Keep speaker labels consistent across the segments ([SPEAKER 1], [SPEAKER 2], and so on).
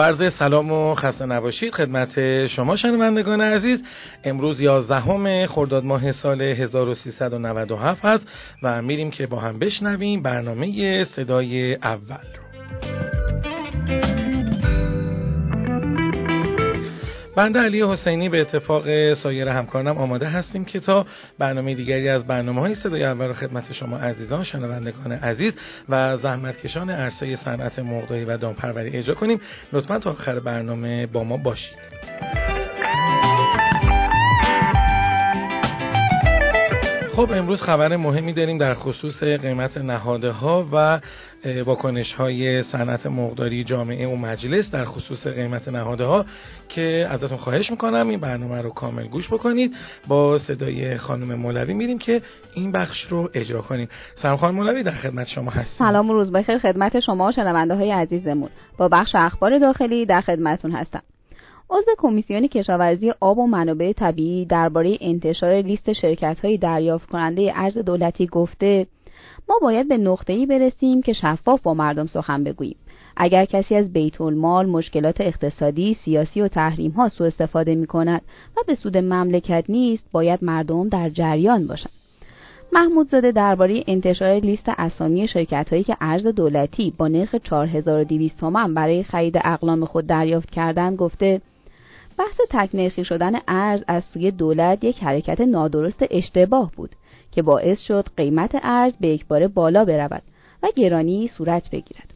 [SPEAKER 1] عرض سلام و خسته نباشید خدمت شما شنوندگان عزیز. امروز 11 خرداد ماه سال 1397 هست و میریم که با هم بشنویم برنامه صدای اول بنده علی حسینی به اتفاق سایر همکارانم آماده هستیم که تا برنامه دیگری از برنامه های صدای اول خدمت شما عزیزان شنوندگان عزیز و زحمتکشان عرصه صنعت مرغداری و دامپروری اجرا کنیم لطفا تا آخر برنامه با ما باشید. خب امروز خبر مهمی داریم در خصوص قیمت نهاده ها و واکنش های صنعت مقداری جامعه و مجلس در خصوص قیمت نهاده ها که ازتون خواهش می‌کنم این برنامه رو کامل گوش بکنید. با صدای خانم مولوی میریم که این بخش رو اجرا کنیم. سلام خانم مولوی در خدمت شما هستیم.
[SPEAKER 2] سلام روز بخیر خدمت شما و شنونده های عزیزمون. با بخش اخبار داخلی در خدمتون هستم. عضو کمیسیون کشاورزی آب و منابع طبیعی درباره انتشار لیست شرکت‌های دریافت کننده ارز دولتی گفته ما باید به نقطه‌ای برسیم که شفاف با مردم سخن بگوییم اگر کسی از بیت المال مشکلات اقتصادی، سیاسی و تحریم ها سوء استفاده می کند و به سود مملکت نیست باید مردم در جریان باشند. محمود زاده درباره انتشار لیست اسامی شرکت هایی که ارز دولتی با نرخ 4200 تومان برای خرید اقلام خود دریافت کردند گفته بحث تکنرخی شدن ارز از سوی دولت یک حرکت نادرست اشتباه بود که باعث شد قیمت ارز به یک بار بالا برود و گرانی صورت بگیرد.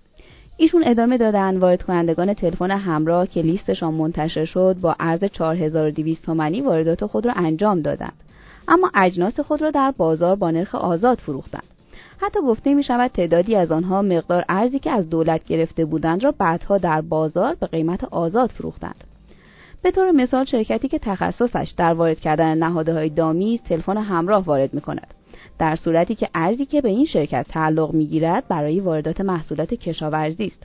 [SPEAKER 2] ایشون ادامه دادن وارد کنندگان تلفن همراه که لیستشان منتشر شد با ارز 4200 تومانی واردات خود را انجام دادند. اما اجناس خود را در بازار با نرخ آزاد فروختند. حتی گفته می شود تعدادی از آنها مقدار ارزی که از دولت گرفته بودند را بعدها در بازار به قیمت آزاد فروختند. به طور مثال شرکتی که تخصصش در وارد کردن نهاده های دامی تلفن همراه وارد می کند در صورتی که ارزی که به این شرکت تعلق می گیرد برای واردات محصولات کشاورزی است.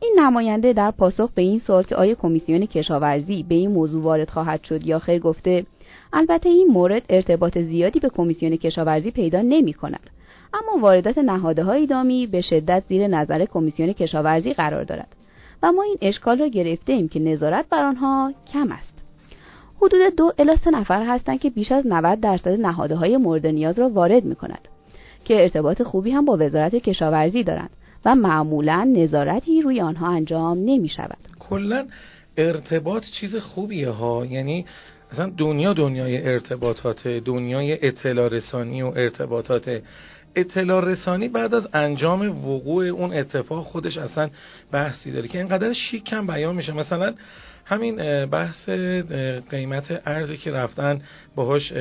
[SPEAKER 2] این نماینده در پاسخ به این سوال که آیا کمیسیون کشاورزی به این موضوع وارد خواهد شد یا خیر گفته البته این مورد ارتباط زیادی به کمیسیون کشاورزی پیدا نمی کند اما واردات نهاده های دامی به شدت زیر نظر کمیسیون کشاورزی قرار دارد. و ما این اشکال را گرفته ایم که نظارت بر آنها کم است. حدود دو الی سه نفر هستند که بیش از 90 درصد نهاده های مورد نیاز را وارد می کند که ارتباط خوبی هم با وزارت کشاورزی دارند و معمولا نظارتی روی آنها انجام نمی شود.
[SPEAKER 1] کلا ارتباط چیز خوبیه ها یعنی اصلا دنیا دنیای ارتباطات دنیای اطلاع رسانی و ارتباطات اطلاع رسانی بعد از انجام وقوع اون اتفاق خودش اصلا بحثی داره که اینقدر شیک کم بیان میشه. مثلا همین بحث قیمت ارزی که رفتن باهاش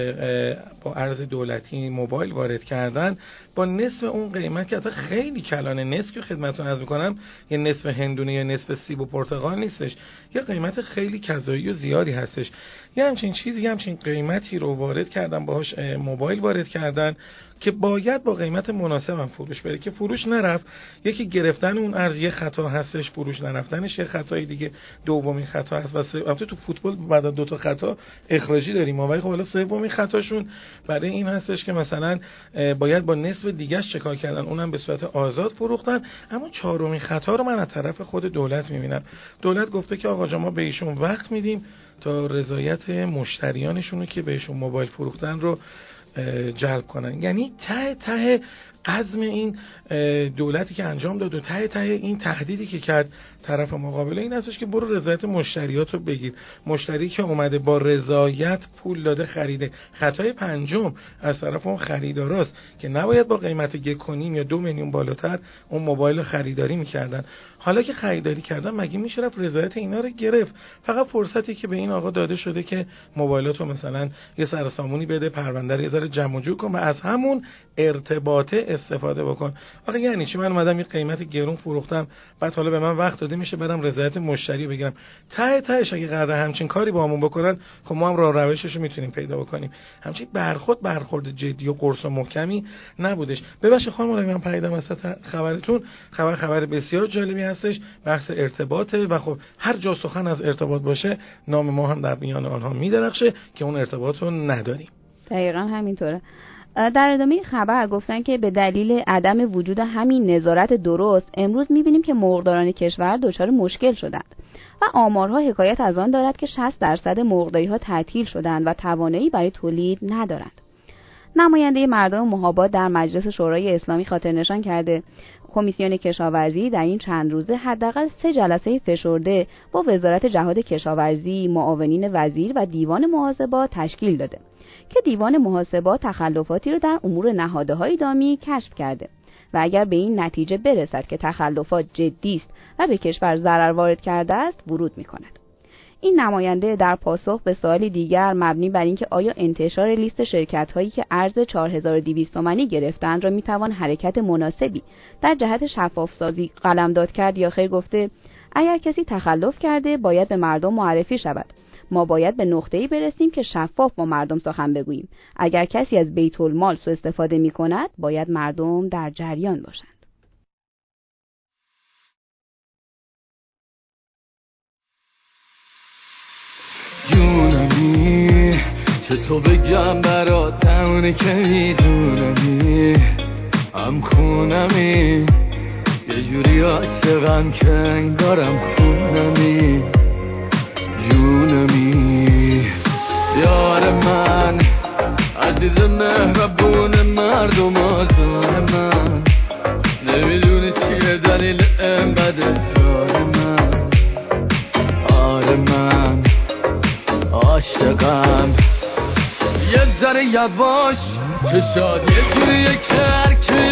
[SPEAKER 1] با ارز دولتی موبایل وارد کردن با نصف اون قیمت که خیلی کلانه نصف که خدمتتون از می‌کنم یه نصف هندونه یا نصف سیب و پرتقال نیستش یه قیمت خیلی کذایی و زیادی هستش. یه همچین چیزی یه همچین قیمتی رو وارد کردن باهاش موبایل وارد کردن که باید با قیمت مناسب هم فروش بره. که فروش نرفت یکی گرفتن اون ارز یه خطا هستش فروش نرفتنش یه خطای دیگه. دومین خطا هست و البته تو فوتبال بعد دو تا خطا اخراجی داریم. ولی خب حالا سومین خطاشون برای این هستش که مثلا باید با نصف دیگه چکار کردن؟ اونم به صورت آزاد فروختن. اما چهارمین خطا رو من از طرف خود دولت می‌بینم. دولت گفته که آقا ما به ایشون وقت میدیم تا رضایت مشتریانشون رو که بهشون موبایل فروختن رو جلب کنن. یعنی ته ته عزم این دولتی که انجام داد و ته ته این تهدیدی که کرد طرف مقابل این هستش که برو رضایت مشتریات رو بگیر. مشتری که اومده با رضایت پول داده خریده. خطای پنجم از طرف اون خریداراست که نباید با قیمت یک کنیم یا دو میلیون بالاتر اون موبایل خریداری می‌کردن. حالا که خریداری کردن مگه میشه رفت رضایت اینا رو گرفت؟ فقط فرصتی که به این آقا داده شده که موبایلاتو مثلا یه سرسامونی بده پرونده یه ذره جمع کن و از همون ارتباط استفاده بکن. آخه یعنی چی؟ من اومدم یه قیمت گرون فروختم. بعد حالا به من وقت داده میشه برم رضایت مشتری بگیرم. ته تهش اگه قراره همچین کاری با همون بکنن خب ما هم راه روشش رو می‌تونیم پیدا بکنیم. همچین برخورد برخورد جدی و قرص و محکمی نبودش. ببخشید خانم من پریدم وسط خبرتون. خبر خبر بسیار جالبی هستش. بحث ارتباطه و خب هر جا سخن از ارتباط باشه نام ما هم در میان آنها میدرخشه که اون ارتباط رو نداریم.
[SPEAKER 2] دقیقا همینطوره. در ادامه خبر گفتن که به دلیل عدم وجود همین نظارت درست امروز می‌بینیم که مرغداران کشور دچار مشکل شدند و آمارها حکایت از آن دارد که 60 درصد مرغداری ها تعطیل شدند و توانایی برای تولید ندارند. نماینده مردم مهاباد در مجلس شورای اسلامی خاطر نشان کرده کمیسیون کشاورزی در این چند روزه حداقل سه جلسه فشرده با وزارت جهاد کشاورزی، معاونین وزیر و دیوان محاسبات تشکیل داده که دیوان محاسبات تخلفاتی را در امور نهادهای دامی کشف کرده و اگر به این نتیجه برسد که تخلفات جدی است و به کشور ضرر وارد کرده است ورود می کند. این نماینده در پاسخ به سوالی دیگر مبنی بر اینکه آیا انتشار لیست شرکت هایی که ارز 4200 تومانی گرفتند را می‌توان حرکت مناسبی در جهت شفاف سازی قلمداد کرد یا خیر گفته اگر کسی تخلف کرده باید به مردم معرفی شود. ما باید به نقطه‌ای برسیم که شفاف با مردم سخن بگوییم. اگر کسی از بیت المال سوء استفاده می کند باید مردم در جریان باشند.
[SPEAKER 3] تو بگم برات اونی که میدونمی هم خونمی. یه جوری عاشقم که دارم خونمی. جونمی. یار من عزیز مهربون مردم آزار من. نمی‌دونی چیه دلیل انقدر اصرار من. آره من عاشقم. ذره یواش. چه شاد یه توی که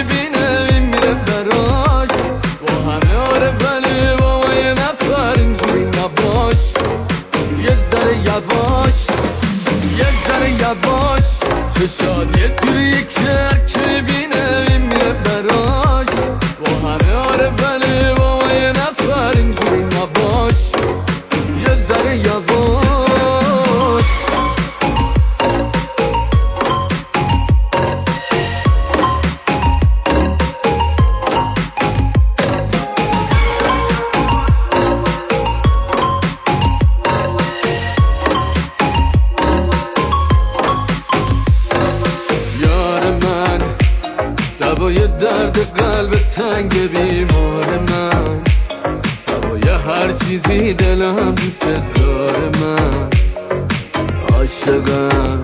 [SPEAKER 3] عاشقم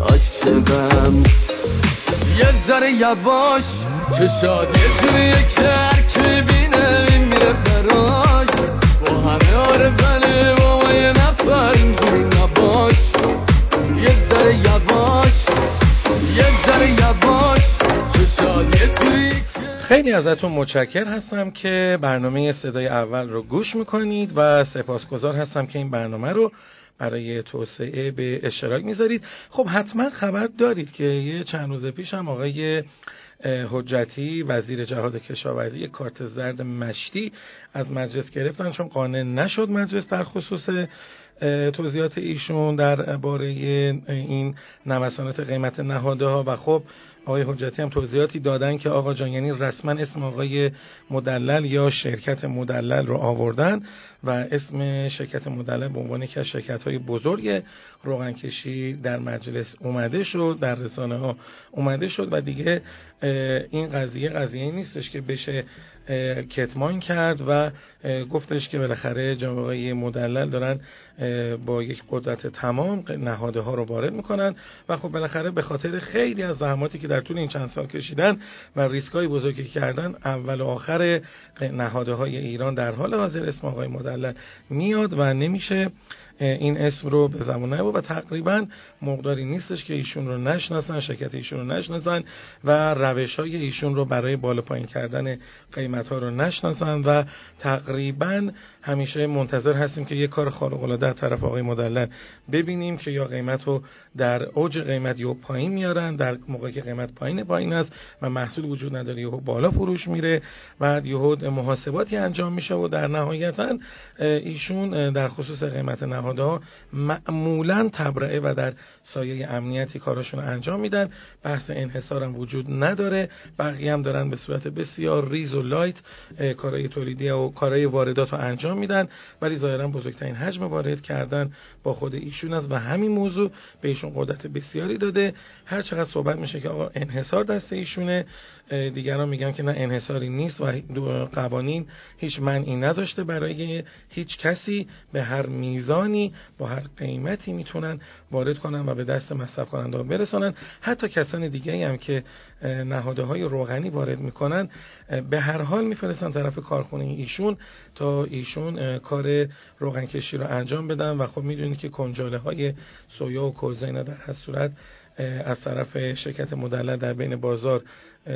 [SPEAKER 3] عاشقم. یه ذره یواش چه شادی توی که
[SPEAKER 1] خیلی ازتون متشکر هستم که برنامه صدای اول رو گوش می‌کنید و سپاسگزار هستم که این برنامه رو برای توسعه به اشتراک می‌ذارید. خب حتما خبر دارید که یه چند روز پیش هم آقای حجتی وزیر جهاد کشاورزی کارت زرد مشتی از مجلس گرفتن چون قانع نشد مجلس در خصوص توضیحات ایشون در باره این نوسانات قیمت نهاده ها و خب آقای حجتی هم توضیحاتی دادن که آقا جان یعنی رسما اسم آقای مدلل یا شرکت مدلل رو آوردن و اسم شرکت مدلل به عنوان یکی از شرکت های بزرگ روغنکشی در مجلس اومده شد در رسانه ها اومده شد و دیگه این قضیه قضیه نیستش که بشه کتمان کرد و گفتش که بالاخره جناب آقای مدلل دارن با یک قدرت تمام نهاده ها رو وارد می‌کنن و خب بالاخره به خاطر خیلی از زحماتی که در طول این چند سال کشیدن و ریسکای بزرگی کردن اول و آخر نهاده های ایران در حال حاضر اسم آقای مدلل میاد و نمیشه این اسم رو به نبود و تقریبا مقداری نیستش که ایشون رو نشناسن شرکت ایشون رو نشناسن و روش های ایشون رو برای بالا پایین کردن قیمت ها رو نشناسن و تقریبا همیشه منتظر هستیم که یه کار خارق العاده از طرف آقای مدلل ببینیم که یا قیمت رو در اوج قیمت یا پایین میارن در موقعی که قیمت پایین پایین است و محصول وجود نداره. یهو بالا فروش میره و یهو محاسباتی انجام میشه و در نهایتا ایشون در خصوص قیمت نهاد نهادها معمولا تبرئه و در سایه امنیتی کاراشون رو انجام میدن. بحث انحصار هم وجود نداره. بقیه هم دارن به صورت بسیار ریز و لایت کارهای تولیدی و کارهای واردات رو انجام میدن. ولی ظاهرا بزرگترین حجم وارد کردن با خود ایشون است و همین موضوع به ایشون قدرت بسیاری داده. هر چقدر صحبت میشه که آقا انحصار دست ایشونه. دیگران میگن که نه انحصاری نیست و قوانین هیچ منعی نذاشته برای هیچ کسی. به هر میزانی با هر قیمتی می‌تونن وارد کنن و به دست مصرف کننده برسانن. حتی کسان دیگه هم که نهاده های روغنی وارد می‌کنن به هر حال میفرستن طرف کارخونه ایشون تا ایشون کار روغن کشی رو انجام بدن. و خب می‌دونید که کنجاله های سویا و کوزه در هر صورت از طرف شرکت مدلل در بین بازار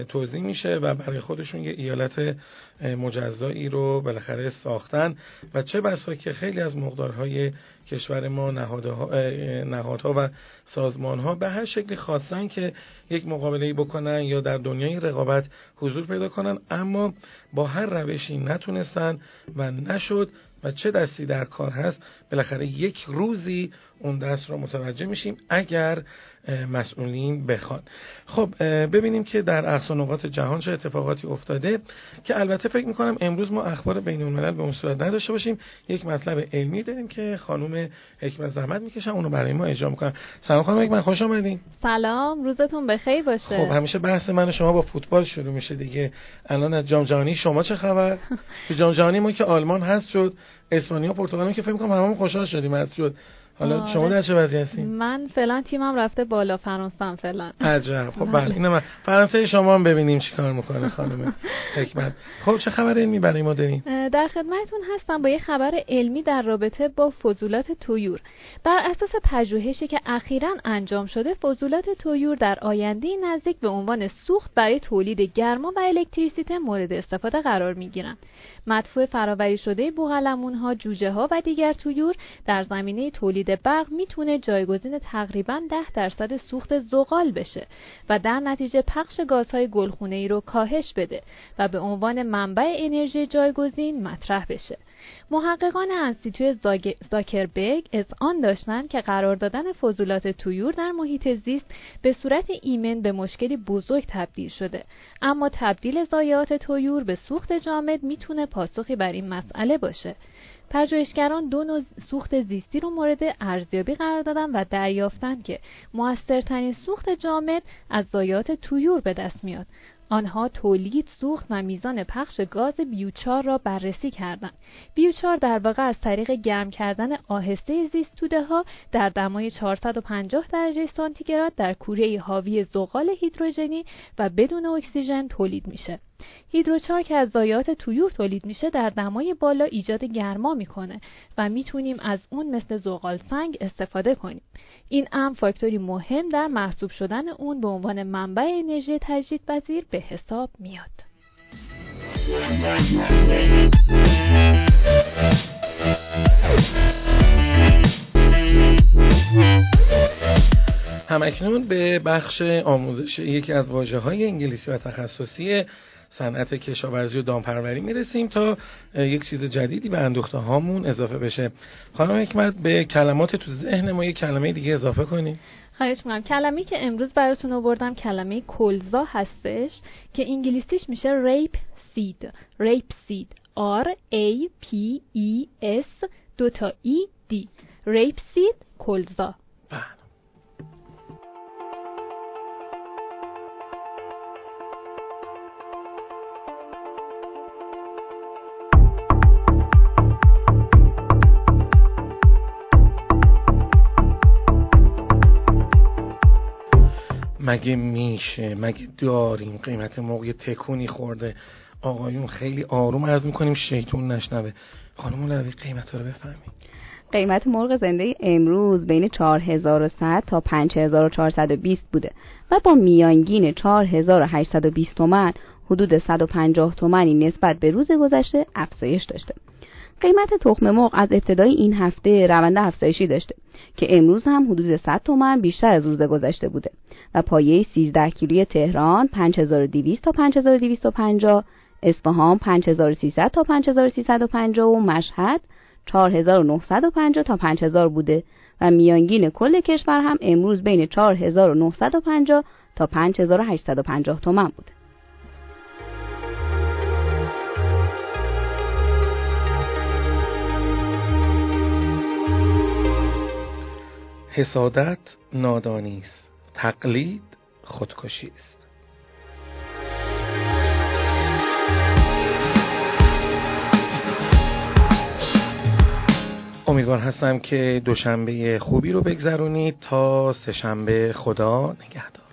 [SPEAKER 1] توضیح میشه و برای خودشون یه ایالت مجزایی رو بالاخره ساختن. و چه بسا که خیلی از مقدارهای کشور ما نهادها و سازمانها به هر شکلی خواستن که یک مقابله بکنن یا در دنیای رقابت حضور پیدا کنن اما با هر روشی نتونستن و نشد و چه دستی در کار هست بالاخره یک روزی اون دست رو متوجه میشیم. اگر مسئولین بخوان خب ببینیم که در اقصا نقاط جهان چه اتفاقاتی افتاده که البته فکر می‌کنم امروز ما اخبار بین الملل به اون صورت نداشته باشیم. یک مطلب علمی داریم که خانم حکمت زحمت می‌کشن اونو برای ما اجرا می‌کنن. سلام خانم حکمت خوش آمدین.
[SPEAKER 4] سلام روزتون بخیر باشه.
[SPEAKER 1] خب همیشه بحث من و شما با فوتبال شروع میشه دیگه. الان از جام جهانی شما چه خبر؟ تو جام جهانی ما که آلمان هست شد اسپانیا و پرتغال که فکر می‌کنم هممون خوشحال شدیم از شد. حالا آره. شما در چه وضعی هستین؟
[SPEAKER 4] من فعلا تیمم رفته بالا فرانسه فعلا.
[SPEAKER 1] عجب. خب بله. اینم من فرانسه شما هم ببینیم چیکار می‌کنه خانم. حکمت. خب چه خبر علمی برای ما دارین؟
[SPEAKER 4] در خدمتتون هستم با یه خبر علمی در رابطه با فضولات تویور. بر اساس پژوهشی که اخیرا انجام شده فضولات تویور در آینده نزدیک به عنوان سوخت برای تولید گرما و الکتریسیته مورد استفاده قرار می‌گیرند. مدفوع فراوری شده بوغلمون ها جوجه ها و دیگر تویور در زمینه تولید برق می‌تونه جایگزین تقریبا 10 درصد سوخت زغال بشه و در نتیجه پخش گازهای گلخونه ای رو کاهش بده و به عنوان منبع انرژی جایگزین مطرح بشه. محققان انستیتوی زاکربرگ آن داشتند که قرار دادن فضولات تویور در محیط زیست به صورت ایمن به مشکلی بزرگ تبدیل شده. اما تبدیل ضایعات تویور به سوخت جامد می‌تونه پاسخی بر این مسئله باشه. پژوهشگران دو نوع سوخت زیستی رو مورد ارزیابی قرار دادن و دریافتند که موثرترین سوخت جامد از ضایعات تویور به دست میاد آنها تولید، سوخت و میزان پخش گاز بیوچار را بررسی کردند. بیوچار در واقع از طریق گرم کردن آهسته زیست توده ها در دمای 450 درجه سانتیگراد در کوره حاوی زغال هیدروژنی و بدون اکسیژن تولید میشه. هیدروچار که از ضایعات تویور تولید میشه در دمای بالا ایجاد گرما می‌کنه و می‌تونیم از اون مثل زغال سنگ استفاده کنیم. این امر فاکتوری مهم در محسوب شدن اون به عنوان منبع انرژی تجدیدپذیر به حساب میاد.
[SPEAKER 1] همکنون به بخش آموزش یکی از واجه های انگلیسی و تخصصی صنعت کشاورزی و دامپروری می‌رسیم تا یک چیز جدیدی به اندوخته هامون اضافه بشه. خانم حکمت به کلمات تو ذهن ما یک کلمه دیگه اضافه کنیم
[SPEAKER 4] خواهش می‌کنم کلمه که امروز براتون آوردم کلمه کلزا هستش که انگلیسیش میشه ریپ سید ریپ سید R A P E S دو تا E D. ریپ سید کلزا.
[SPEAKER 1] مگه میشه؟ مگه داریم؟ قیمت موقع تکونی خورده. آقایون خیلی آروم عرض می‌کنیم شیطون نشنوه. خانم لوی قیمت رو بفهمید.
[SPEAKER 2] قیمت مرغ زنده امروز بین 4100 تا 5420 بوده و با میانگین 4820 تومن حدود 150 تومنی نسبت به روز گذشته افزایش داشته. قیمت تخم مرغ از ابتدای این هفته روند افزایشی داشته که امروز هم حدود 100 تومن بیشتر از روز گذشته بوده و پایه 13 کیلوی تهران 5200 تا 5250 اصفهان 5300 تا 5350 و مشهد 4950 تا 5000 بوده و میانگین کل کشور هم امروز بین 4950 تا 5850 تومن بوده.
[SPEAKER 1] حسادت نادانی است. تقلید خودکشی است. امیدوار هستم که دوشنبه خوبی رو بگذرونید تا سهشنبه خدا نگهدار.